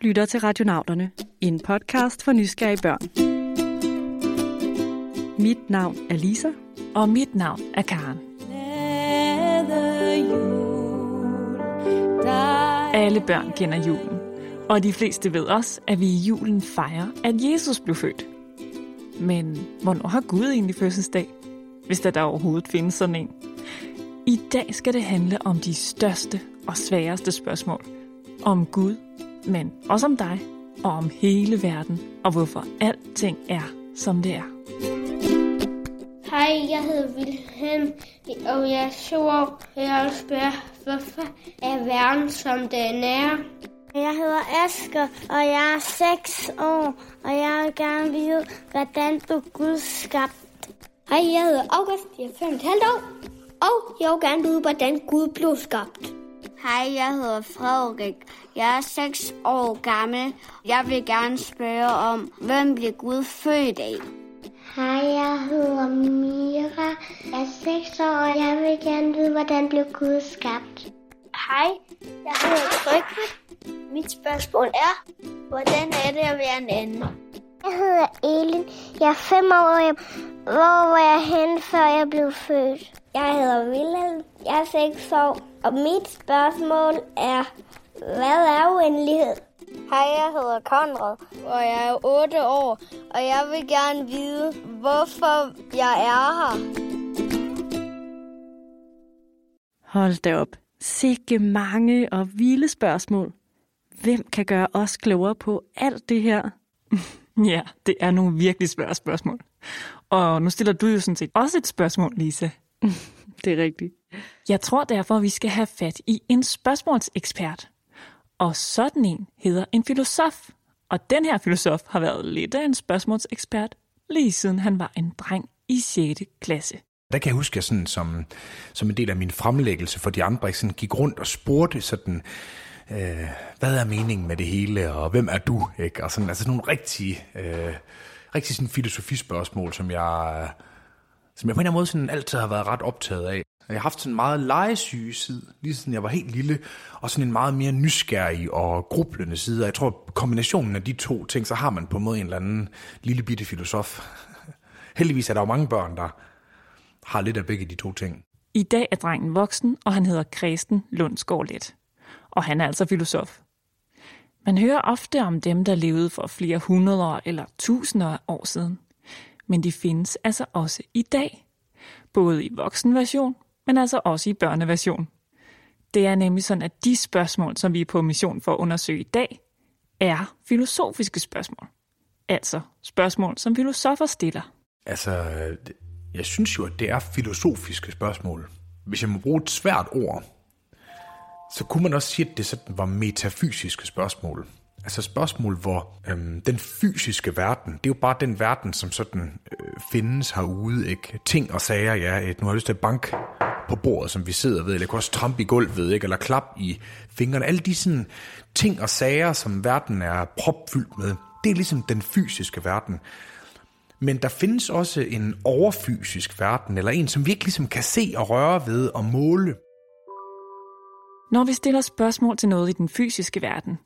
lytter til Radionauterne, en podcast for nysgerrige børn. Mit navn er Lisa. Og mit navn er Karen. Alle børn kender julen, og de fleste ved også, at vi i julen fejrer, at Jesus blev født. Men hvornår har Gud egentlig fødselsdag? Hvis der, der overhovedet findes sådan en. I dag skal det handle om de største og sværeste spørgsmål. Om Gud, men også om dig og om hele verden, og hvorfor alting er, som det er. Hej, jeg hedder Wilhelm, og jeg er syv år. Jeg spørger, hvorfor er verden, som den er? Jeg hedder Asger, og jeg er 6 år, og jeg vil gerne vide, hvordan du Gud skabt. Hej, jeg hedder August, jeg er 5,5 år, og jeg vil gerne vide, hvordan Gud blev skabt. Hej, jeg hedder Frederik. Jeg er 6 år gammel. Jeg vil gerne spørge om, hvem blev Gud født af? Hej, jeg hedder Mira. Jeg er 6 år, og jeg vil gerne vide, hvordan blev Gud skabt. Hej, jeg hedder Trygve. Mit spørgsmål er, hvordan er det at være en anden? Jeg hedder Elin. Jeg er 5 år, og jeg... hvor var jeg henne, før jeg blev født? Jeg hedder Wilhelm. Jeg er 6 år, og mit spørgsmål er, hvad er uendelighed? Hej, jeg hedder Konrad, og jeg er 8 år, og jeg vil gerne vide, hvorfor jeg er her. Hold da op. Sikke mange og vilde spørgsmål. Hvem kan gøre os klogere på alt det her? ja, det er nogle virkelig svære spørgsmål. Og nu stiller du jo sådan set også et spørgsmål, Lisa. det er rigtigt. Jeg tror derfor, vi skal have fat i en spørgsmålsekspert. Og sådan en hedder en filosof. Og den her filosof har været lidt af en spørgsmålsekspert, lige siden han var en dreng i 6. klasse. Der kan jeg huske, at jeg sådan, som, som en del af min fremlæggelse for de andre, sådan gik rundt og spurgte sådan, øh, hvad er meningen med det hele, og hvem er du? Ikke? Og sådan, altså nogle rigtig, øh, rigtig sådan filosofispørgsmål, som jeg, som jeg på en eller anden måde sådan altid har været ret optaget af. Jeg har haft sådan en meget legesyge side, lige siden jeg var helt lille, og sådan en meget mere nysgerrig og grublende side. Og jeg tror, kombinationen af de to ting, så har man på en måde en eller anden lille bitte filosof. Heldigvis er der jo mange børn, der har lidt af begge de to ting. I dag er drengen voksen, og han hedder Kristen Lundsgaard Let. Og han er altså filosof. Man hører ofte om dem, der levede for flere hundrede eller tusinder år siden. Men de findes altså også i dag. Både i voksenversion, men altså også i børneversion. Det er nemlig sådan, at de spørgsmål, som vi er på mission for at undersøge i dag, er filosofiske spørgsmål. Altså spørgsmål, som filosofer stiller. Altså, jeg synes jo, at det er filosofiske spørgsmål. Hvis jeg må bruge et svært ord, så kunne man også sige, at det sådan var metafysiske spørgsmål. Altså spørgsmål, hvor øhm, den fysiske verden, det er jo bare den verden, som sådan øh, findes herude, ikke? Ting og sager, ja. Et, nu har jeg lyst til at bank på bordet, som vi sidder ved, eller jeg kunne også trampe i gulvet, ikke? Eller klap i fingrene. Alle de sådan ting og sager, som verden er propfyldt med, det er ligesom den fysiske verden. Men der findes også en overfysisk verden, eller en, som vi ikke ligesom kan se og røre ved og måle. Når vi stiller spørgsmål til noget i den fysiske verden,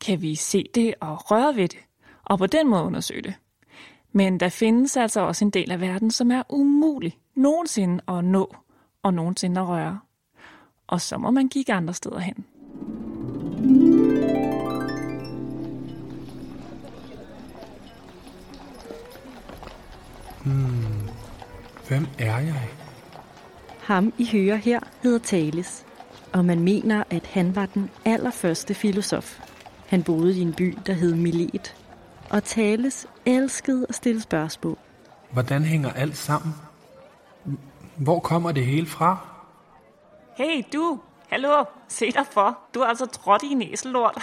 kan vi se det og røre ved det, og på den måde undersøge det. Men der findes altså også en del af verden, som er umulig nogensinde at nå og nogensinde at røre. Og så må man kigge andre steder hen. Hmm. Hvem er jeg? Ham I hører her hedder Thales, og man mener, at han var den allerførste filosof. Han boede i en by, der hed Milet, og Thales elskede at stille spørgsmål. Hvordan hænger alt sammen? Hvor kommer det hele fra? Hey du, hallo, se dig for. Du er altså trådt i en æsellort.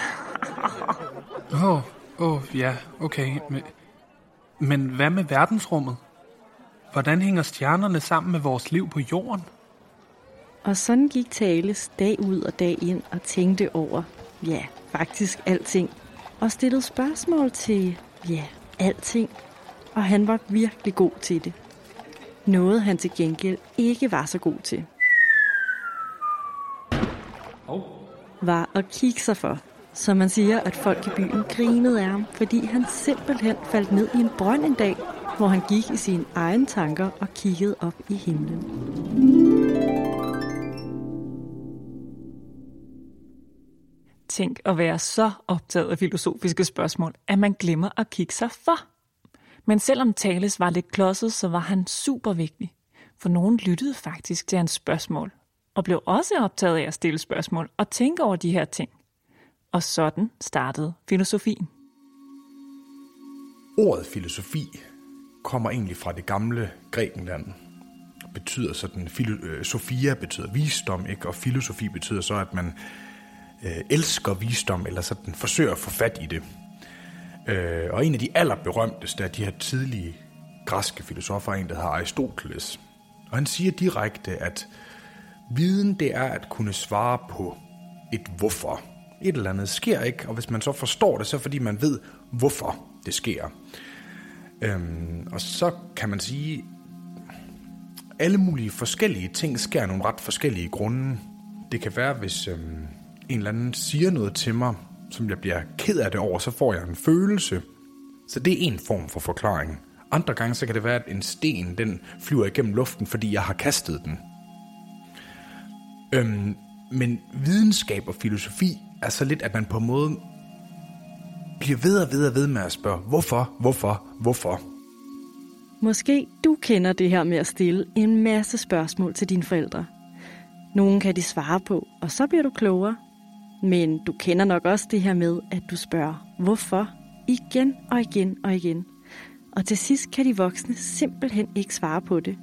Åh, oh, oh, ja, okay. Men, men hvad med verdensrummet? Hvordan hænger stjernerne sammen med vores liv på jorden? Og sådan gik Thales dag ud og dag ind og tænkte over, ja, faktisk alting. Og stillede spørgsmål til, ja, alting. Og han var virkelig god til det. Noget han til gengæld ikke var så god til. Var at kigge sig for. Så man siger, at folk i byen grinede af ham, fordi han simpelthen faldt ned i en brønd en dag, hvor han gik i sine egne tanker og kiggede op i himlen. Tænk at være så optaget af filosofiske spørgsmål, at man glemmer at kigge sig for. Men selvom Thales var lidt klodset, så var han super vigtig. For nogen lyttede faktisk til hans spørgsmål, og blev også optaget af at stille spørgsmål og tænke over de her ting. Og sådan startede filosofien. Ordet filosofi kommer egentlig fra det gamle Grækenland. Betyder sådan, filo, øh, Sofia betyder visdom, ikke? og filosofi betyder så, at man øh, elsker visdom, eller sådan forsøger at få fat i det. Øh, og en af de allerberømteste af de her tidlige græske filosofer er en, der hedder Aristoteles. Og han siger direkte, at viden det er at kunne svare på et hvorfor. Et eller andet sker ikke, og hvis man så forstår det, så fordi man ved, hvorfor det sker. Øhm, og så kan man sige, alle mulige forskellige ting sker af nogle ret forskellige grunde. Det kan være, hvis øhm, en eller anden siger noget til mig, som jeg bliver ked af det over, så får jeg en følelse. Så det er en form for forklaring. Andre gange så kan det være, at en sten den flyver igennem luften, fordi jeg har kastet den. Øhm, men videnskab og filosofi er så lidt, at man på en måde bliver ved og ved og ved med at spørge, hvorfor, hvorfor, hvorfor? Måske du kender det her med at stille en masse spørgsmål til dine forældre. Nogle kan de svare på, og så bliver du klogere. Men du kender nok også det her med, at du spørger, hvorfor, igen og igen og igen. Og til sidst kan de voksne simpelthen ikke svare på det.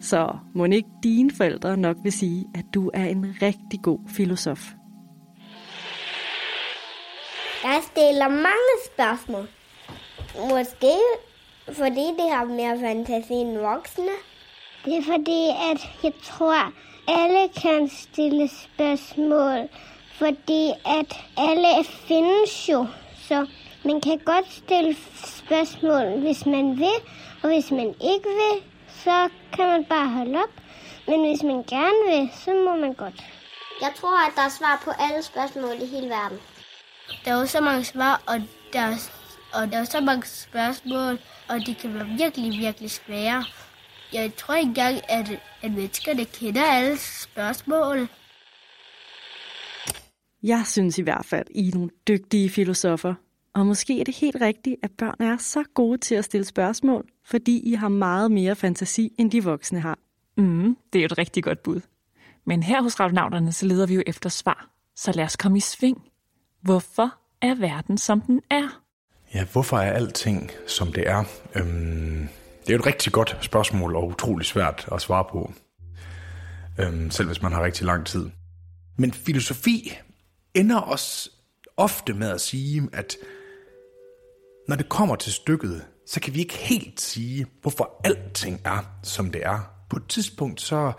Så må ikke dine forældre nok vil sige, at du er en rigtig god filosof. Jeg stiller mange spørgsmål. Måske fordi det har mere fantasi end voksne. Det er fordi, at jeg tror, alle kan stille spørgsmål, fordi at alle findes jo. Så man kan godt stille spørgsmål, hvis man vil, og hvis man ikke vil, så kan man bare holde op. Men hvis man gerne vil, så må man godt. Jeg tror, at der er svar på alle spørgsmål i hele verden. Der er jo så mange svar, og der er, og der er så mange spørgsmål, og de kan være virkelig, virkelig svære. Jeg tror ikke engang, at, at menneskerne kender alle spørgsmål. Jeg synes i hvert fald, I er nogle dygtige filosofer. Og måske er det helt rigtigt, at børn er så gode til at stille spørgsmål, fordi I har meget mere fantasi, end de voksne har. Mm, det er jo et rigtig godt bud. Men her hos Ravnauterne, så leder vi jo efter svar. Så lad os komme i sving. Hvorfor er verden, som den er? Ja, hvorfor er alting, som det er? Øhm, det er jo et rigtig godt spørgsmål, og utrolig svært at svare på. Øhm, selv hvis man har rigtig lang tid. Men filosofi ender også ofte med at sige, at når det kommer til stykket, så kan vi ikke helt sige, hvorfor alting er, som det er. På et tidspunkt, så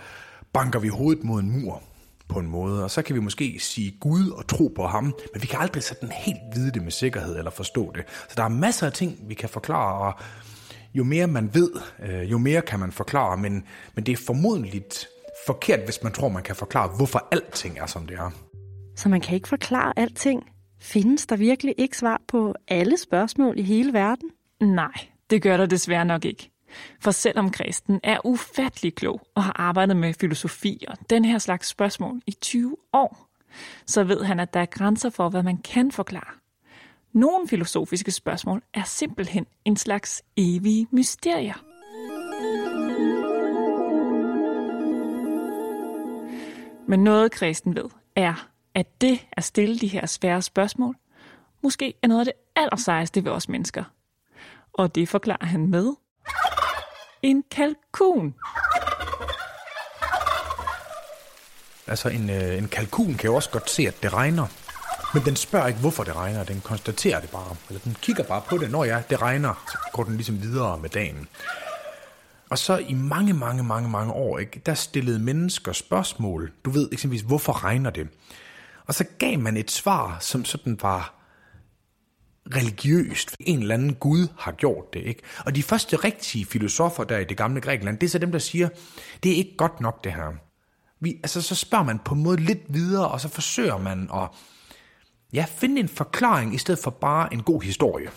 banker vi hovedet mod en mur på en måde, og så kan vi måske sige Gud og tro på ham, men vi kan aldrig sådan helt vide det med sikkerhed eller forstå det. Så der er masser af ting, vi kan forklare, og jo mere man ved, øh, jo mere kan man forklare, men, men det er formodentligt forkert, hvis man tror, man kan forklare, hvorfor alting er, som det er. Så man kan ikke forklare alting? Findes der virkelig ikke svar på alle spørgsmål i hele verden? Nej, det gør der desværre nok ikke. For selvom Kristen er ufattelig klog og har arbejdet med filosofi og den her slags spørgsmål i 20 år, så ved han, at der er grænser for, hvad man kan forklare. Nogle filosofiske spørgsmål er simpelthen en slags evige mysterier. Men noget Kristen ved, er, at det at stille de her svære spørgsmål, måske er noget af det allersejeste ved os mennesker. Og det forklarer han med en kalkun. Altså en, øh, en kalkun kan jo også godt se, at det regner. Men den spørger ikke, hvorfor det regner. Den konstaterer det bare. Eller den kigger bare på det. Når ja, det regner, så går den ligesom videre med dagen. Og så i mange, mange, mange, mange år, ikke, der stillede mennesker spørgsmål. Du ved eksempelvis, hvorfor regner det? Og så gav man et svar, som sådan var religiøst. En eller anden Gud har gjort det. ikke. Og de første rigtige filosofer der i det gamle Grækenland, det er så dem, der siger, det er ikke godt nok det her. Vi, altså, så spørger man på en måde lidt videre, og så forsøger man at ja, finde en forklaring i stedet for bare en god historie.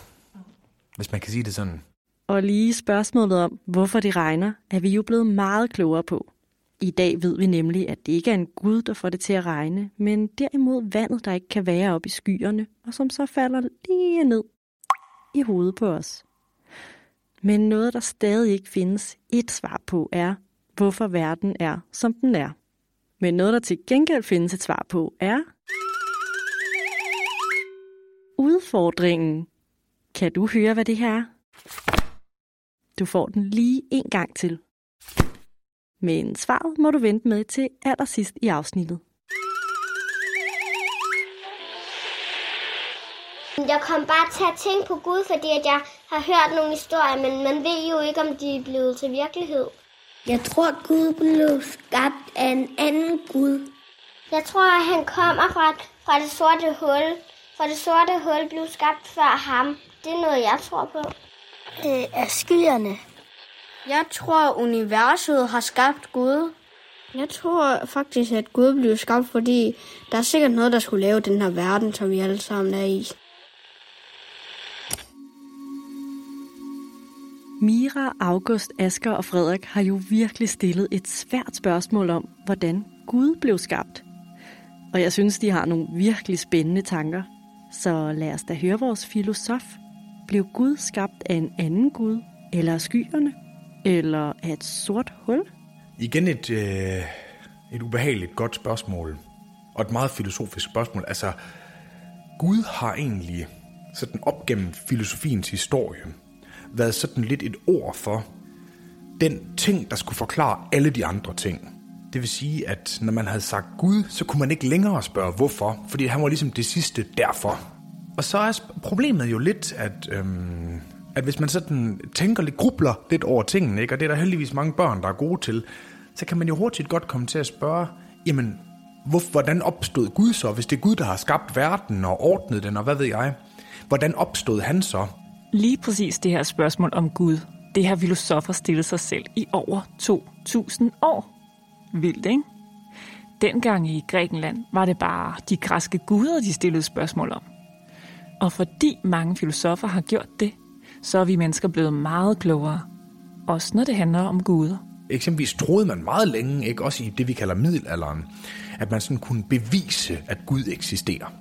Hvis man kan sige det sådan. Og lige spørgsmålet om, hvorfor det regner, er vi jo blevet meget klogere på. I dag ved vi nemlig, at det ikke er en Gud, der får det til at regne, men derimod vandet, der ikke kan være op i skyerne, og som så falder lige ned i hovedet på os. Men noget, der stadig ikke findes et svar på, er, hvorfor verden er, som den er. Men noget, der til gengæld findes et svar på, er udfordringen. Kan du høre, hvad det her er? Du får den lige en gang til. Men svaret må du vente med til allersidst i afsnittet. Jeg kom bare til at tænke på Gud, fordi at jeg har hørt nogle historier, men man ved jo ikke, om de er blevet til virkelighed. Jeg tror, Gud blev skabt af en anden Gud. Jeg tror, at han kommer fra, fra det sorte hul. For det sorte hul blev skabt før ham. Det er noget, jeg tror på. Øh, af skyerne. Jeg tror, universet har skabt Gud. Jeg tror faktisk, at Gud blev skabt, fordi der er sikkert noget, der skulle lave den her verden, som vi alle sammen er i. Mira, August, Asker og Frederik har jo virkelig stillet et svært spørgsmål om, hvordan Gud blev skabt. Og jeg synes, de har nogle virkelig spændende tanker. Så lad os da høre vores filosof. Blev Gud skabt af en anden Gud? Eller af skyerne? Eller af et sort hul? Igen et, øh, et ubehageligt godt spørgsmål. Og et meget filosofisk spørgsmål. Altså, Gud har egentlig sådan op gennem filosofiens historie været sådan lidt et ord for den ting, der skulle forklare alle de andre ting. Det vil sige, at når man havde sagt Gud, så kunne man ikke længere spørge hvorfor, fordi han var ligesom det sidste derfor. Og så er problemet jo lidt, at, øhm, at hvis man sådan tænker lidt, grubler lidt over tingene, ikke? og det er der heldigvis mange børn, der er gode til, så kan man jo hurtigt godt komme til at spørge, jamen, hvor, hvordan opstod Gud så, hvis det er Gud, der har skabt verden og ordnet den, og hvad ved jeg? Hvordan opstod han så? Lige præcis det her spørgsmål om Gud, det har filosofer stillet sig selv i over 2.000 år. Vildt, ikke? Dengang i Grækenland var det bare de græske guder, de stillede spørgsmål om. Og fordi mange filosofer har gjort det, så er vi mennesker blevet meget klogere. Også når det handler om guder. Eksempelvis troede man meget længe, ikke også i det vi kalder middelalderen, at man sådan kunne bevise, at Gud eksisterer.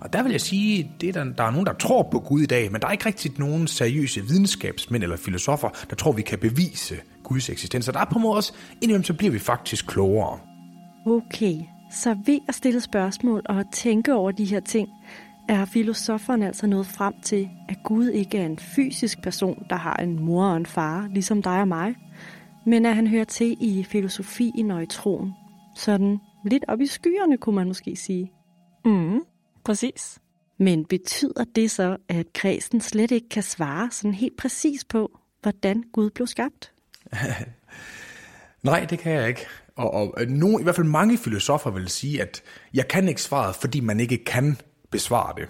Og der vil jeg sige, det der, der er nogen, der tror på Gud i dag, men der er ikke rigtig nogen seriøse videnskabsmænd eller filosofer, der tror, vi kan bevise Guds eksistens. Og der er på en måde også, indimellem så bliver vi faktisk klogere. Okay, så ved at stille spørgsmål og tænke over de her ting, er filosoferne altså nået frem til, at Gud ikke er en fysisk person, der har en mor og en far, ligesom dig og mig, men at han hører til i filosofien og i troen. Sådan lidt op i skyerne, kunne man måske sige. Mm, præcis. Men betyder det så, at kredsen slet ikke kan svare sådan helt præcis på, hvordan Gud blev skabt? Nej, det kan jeg ikke. Og, og nogen, i hvert fald mange filosofer vil sige, at jeg kan ikke svaret, fordi man ikke kan besvare det.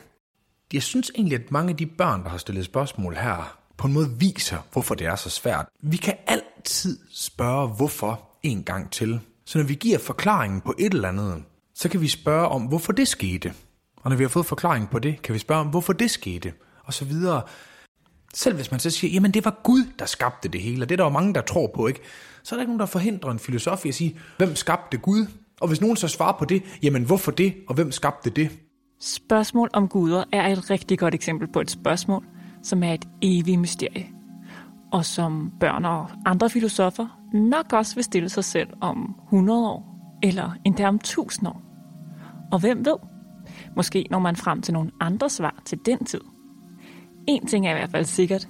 Jeg synes egentlig, at mange af de børn, der har stillet spørgsmål her, på en måde viser, hvorfor det er så svært. Vi kan altid spørge hvorfor en gang til. Så når vi giver forklaringen på et eller andet, så kan vi spørge om, hvorfor det skete. Og når vi har fået forklaring på det, kan vi spørge om, hvorfor det skete, og så videre. Selv hvis man så siger, jamen det var Gud, der skabte det hele, og det er der jo mange, der tror på, ikke? Så er der ikke nogen, der forhindrer en filosof i at sige, hvem skabte Gud? Og hvis nogen så svarer på det, jamen hvorfor det, og hvem skabte det? Spørgsmål om guder er et rigtig godt eksempel på et spørgsmål, som er et evigt mysterie. Og som børn og andre filosofer nok også vil stille sig selv om 100 år, eller endda om 1000 år. Og hvem ved? Måske når man frem til nogle andre svar til den tid. En ting er i hvert fald sikkert.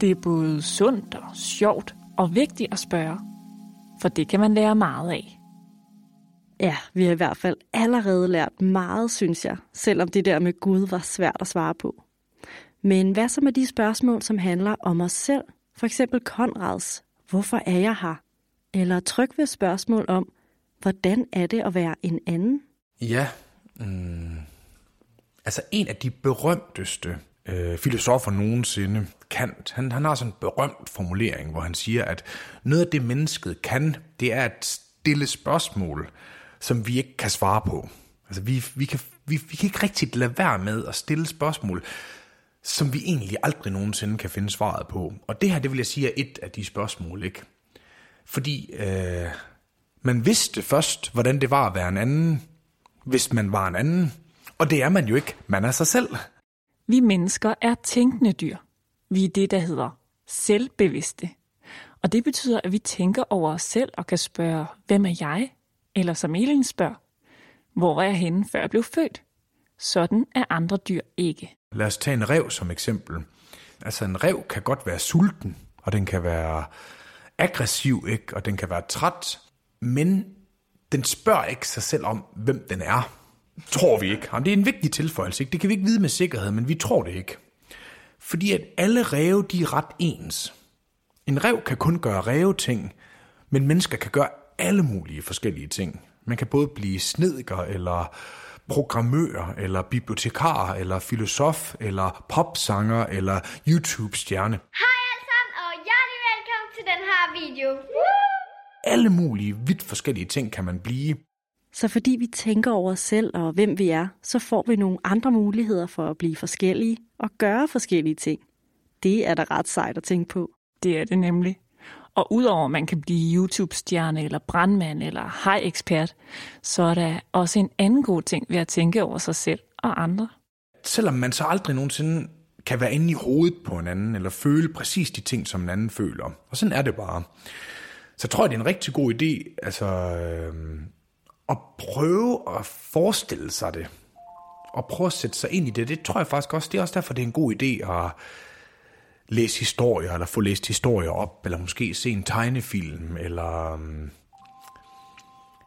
Det er både sundt og sjovt og vigtigt at spørge. For det kan man lære meget af. Ja, vi har i hvert fald allerede lært meget, synes jeg, selvom det der med Gud var svært at svare på. Men hvad så med de spørgsmål, som handler om os selv? For eksempel Konrads, hvorfor er jeg her? Eller tryk ved spørgsmål om, hvordan er det at være en anden? Ja, mm, altså en af de berømteste øh, filosofer nogensinde, Kant, han, han har sådan en berømt formulering, hvor han siger, at noget af det mennesket kan, det er at stille spørgsmål, som vi ikke kan svare på. Altså vi, vi kan vi, vi kan ikke rigtig lade være med at stille spørgsmål, som vi egentlig aldrig nogensinde kan finde svaret på. Og det her, det vil jeg sige, er et af de spørgsmål, ikke? Fordi øh, man vidste først, hvordan det var at være en anden, hvis man var en anden. Og det er man jo ikke. Man er sig selv. Vi mennesker er tænkende dyr. Vi er det, der hedder selvbevidste. Og det betyder, at vi tænker over os selv og kan spørge, hvem er jeg? Eller som Elin spørger, hvor var jeg henne, før jeg blev født? Sådan er andre dyr ikke. Lad os tage en rev som eksempel. Altså en rev kan godt være sulten, og den kan være aggressiv, ikke? og den kan være træt, men den spørger ikke sig selv om, hvem den er. Tror vi ikke. Det er en vigtig tilføjelse. Ikke? Det kan vi ikke vide med sikkerhed, men vi tror det ikke. Fordi at alle ræve, de er ret ens. En rev kan kun gøre ræve ting, men mennesker kan gøre alle mulige forskellige ting. Man kan både blive snedker, eller programmør, eller bibliotekar, eller filosof, eller popsanger, eller YouTube-stjerne. Hej alle sammen, og hjertelig velkommen til den her video. Alle mulige vidt forskellige ting kan man blive. Så fordi vi tænker over os selv og hvem vi er, så får vi nogle andre muligheder for at blive forskellige og gøre forskellige ting. Det er da ret sejt at tænke på. Det er det nemlig. Og udover at man kan blive YouTube-stjerne eller brandmand eller hej-ekspert, så er der også en anden god ting ved at tænke over sig selv og andre. Selvom man så aldrig nogensinde kan være inde i hovedet på en anden, eller føle præcis de ting, som en anden føler. Og sådan er det bare. Så tror jeg, det er en rigtig god idé, altså, øh, at prøve at forestille sig det. Og prøve at sætte sig ind i det. Det tror jeg faktisk også, det er også derfor, det er en god idé at læse historier, eller få læst historier op, eller måske se en tegnefilm, eller øhm,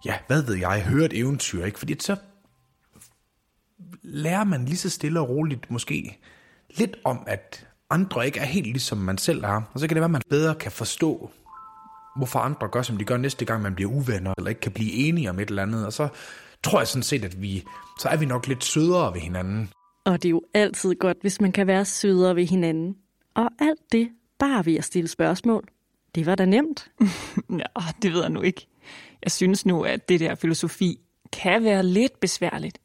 ja, hvad ved jeg, høre et eventyr, ikke? Fordi så lærer man lige så stille og roligt måske lidt om, at andre ikke er helt ligesom man selv er, og så kan det være, at man bedre kan forstå, hvorfor andre gør, som de gør næste gang, man bliver uvenner, eller ikke kan blive enige om et eller andet, og så tror jeg sådan set, at vi, så er vi nok lidt sødere ved hinanden. Og det er jo altid godt, hvis man kan være sødere ved hinanden. Og alt det bare ved at stille spørgsmål. Det var da nemt. ja, det ved jeg nu ikke. Jeg synes nu, at det der filosofi kan være lidt besværligt.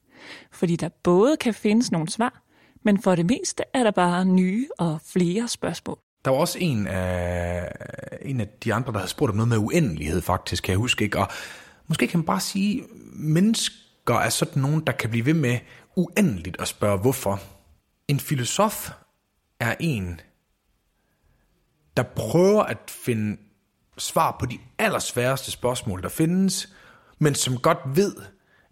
Fordi der både kan findes nogle svar, men for det meste er der bare nye og flere spørgsmål. Der var også en af, en af de andre, der havde spurgt om noget med uendelighed faktisk, kan jeg huske. Ikke? Og måske kan man bare sige, at mennesker er sådan nogen, der kan blive ved med uendeligt at spørge hvorfor. En filosof er en, der prøver at finde svar på de allersværeste spørgsmål, der findes, men som godt ved,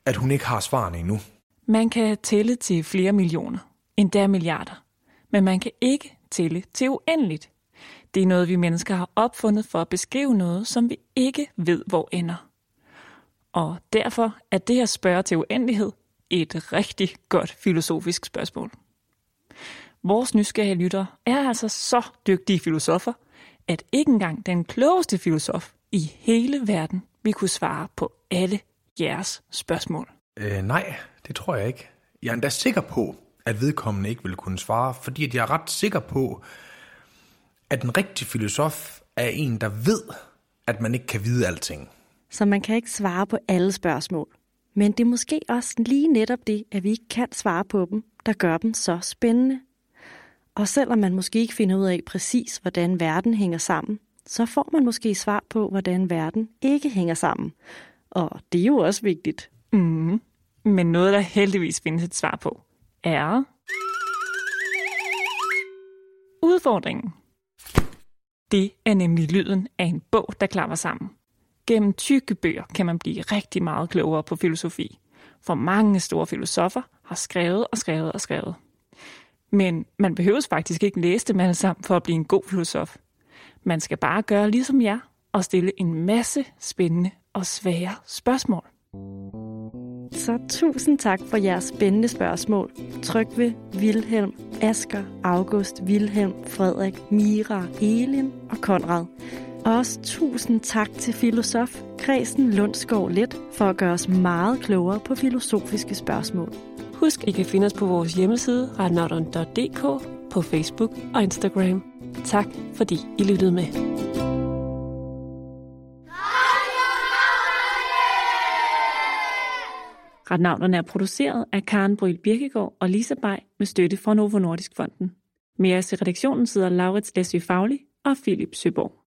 at hun ikke har svarene endnu. Man kan tælle til flere millioner, endda milliarder, men man kan ikke tælle til uendeligt. Det er noget, vi mennesker har opfundet for at beskrive noget, som vi ikke ved, hvor ender. Og derfor er det at spørge til uendelighed et rigtig godt filosofisk spørgsmål. Vores nysgerrige lytter er altså så dygtige filosofer, at ikke engang den klogeste filosof i hele verden vil kunne svare på alle jeres spørgsmål. Øh, nej, det tror jeg ikke. Jeg er endda sikker på, at vedkommende ikke vil kunne svare, fordi at jeg er ret sikker på, at en rigtig filosof er en, der ved, at man ikke kan vide alting. Så man kan ikke svare på alle spørgsmål. Men det er måske også lige netop det, at vi ikke kan svare på dem, der gør dem så spændende. Og selvom man måske ikke finder ud af præcis, hvordan verden hænger sammen, så får man måske svar på, hvordan verden ikke hænger sammen. Og det er jo også vigtigt. Mm. Men noget, der heldigvis findes et svar på, er... Udfordringen. Det er nemlig lyden af en bog, der klapper sammen. Gennem tykke bøger kan man blive rigtig meget klogere på filosofi, for mange store filosofer har skrevet og skrevet og skrevet. Men man behøver faktisk ikke læse dem alle sammen for at blive en god filosof. Man skal bare gøre ligesom jeg og stille en masse spændende og svære spørgsmål. Så tusind tak for jeres spændende spørgsmål. Trygve, Vilhelm, Asker, August, Vilhelm, Frederik, Mira, Elin og Konrad. Og også tusind tak til filosof Kristen Lundsgaard Let for at gøre os meget klogere på filosofiske spørgsmål. Husk, I kan finde os på vores hjemmeside radnauton.dk, på Facebook og Instagram. Tak fordi I lyttede med. Retnavnerne er produceret af Karen Bryl Birkegaard og Lisa Bay med støtte fra Novo Nordisk Fonden. Med os i redaktionen sidder Laurits Læsø Fagli og Philip Søborg.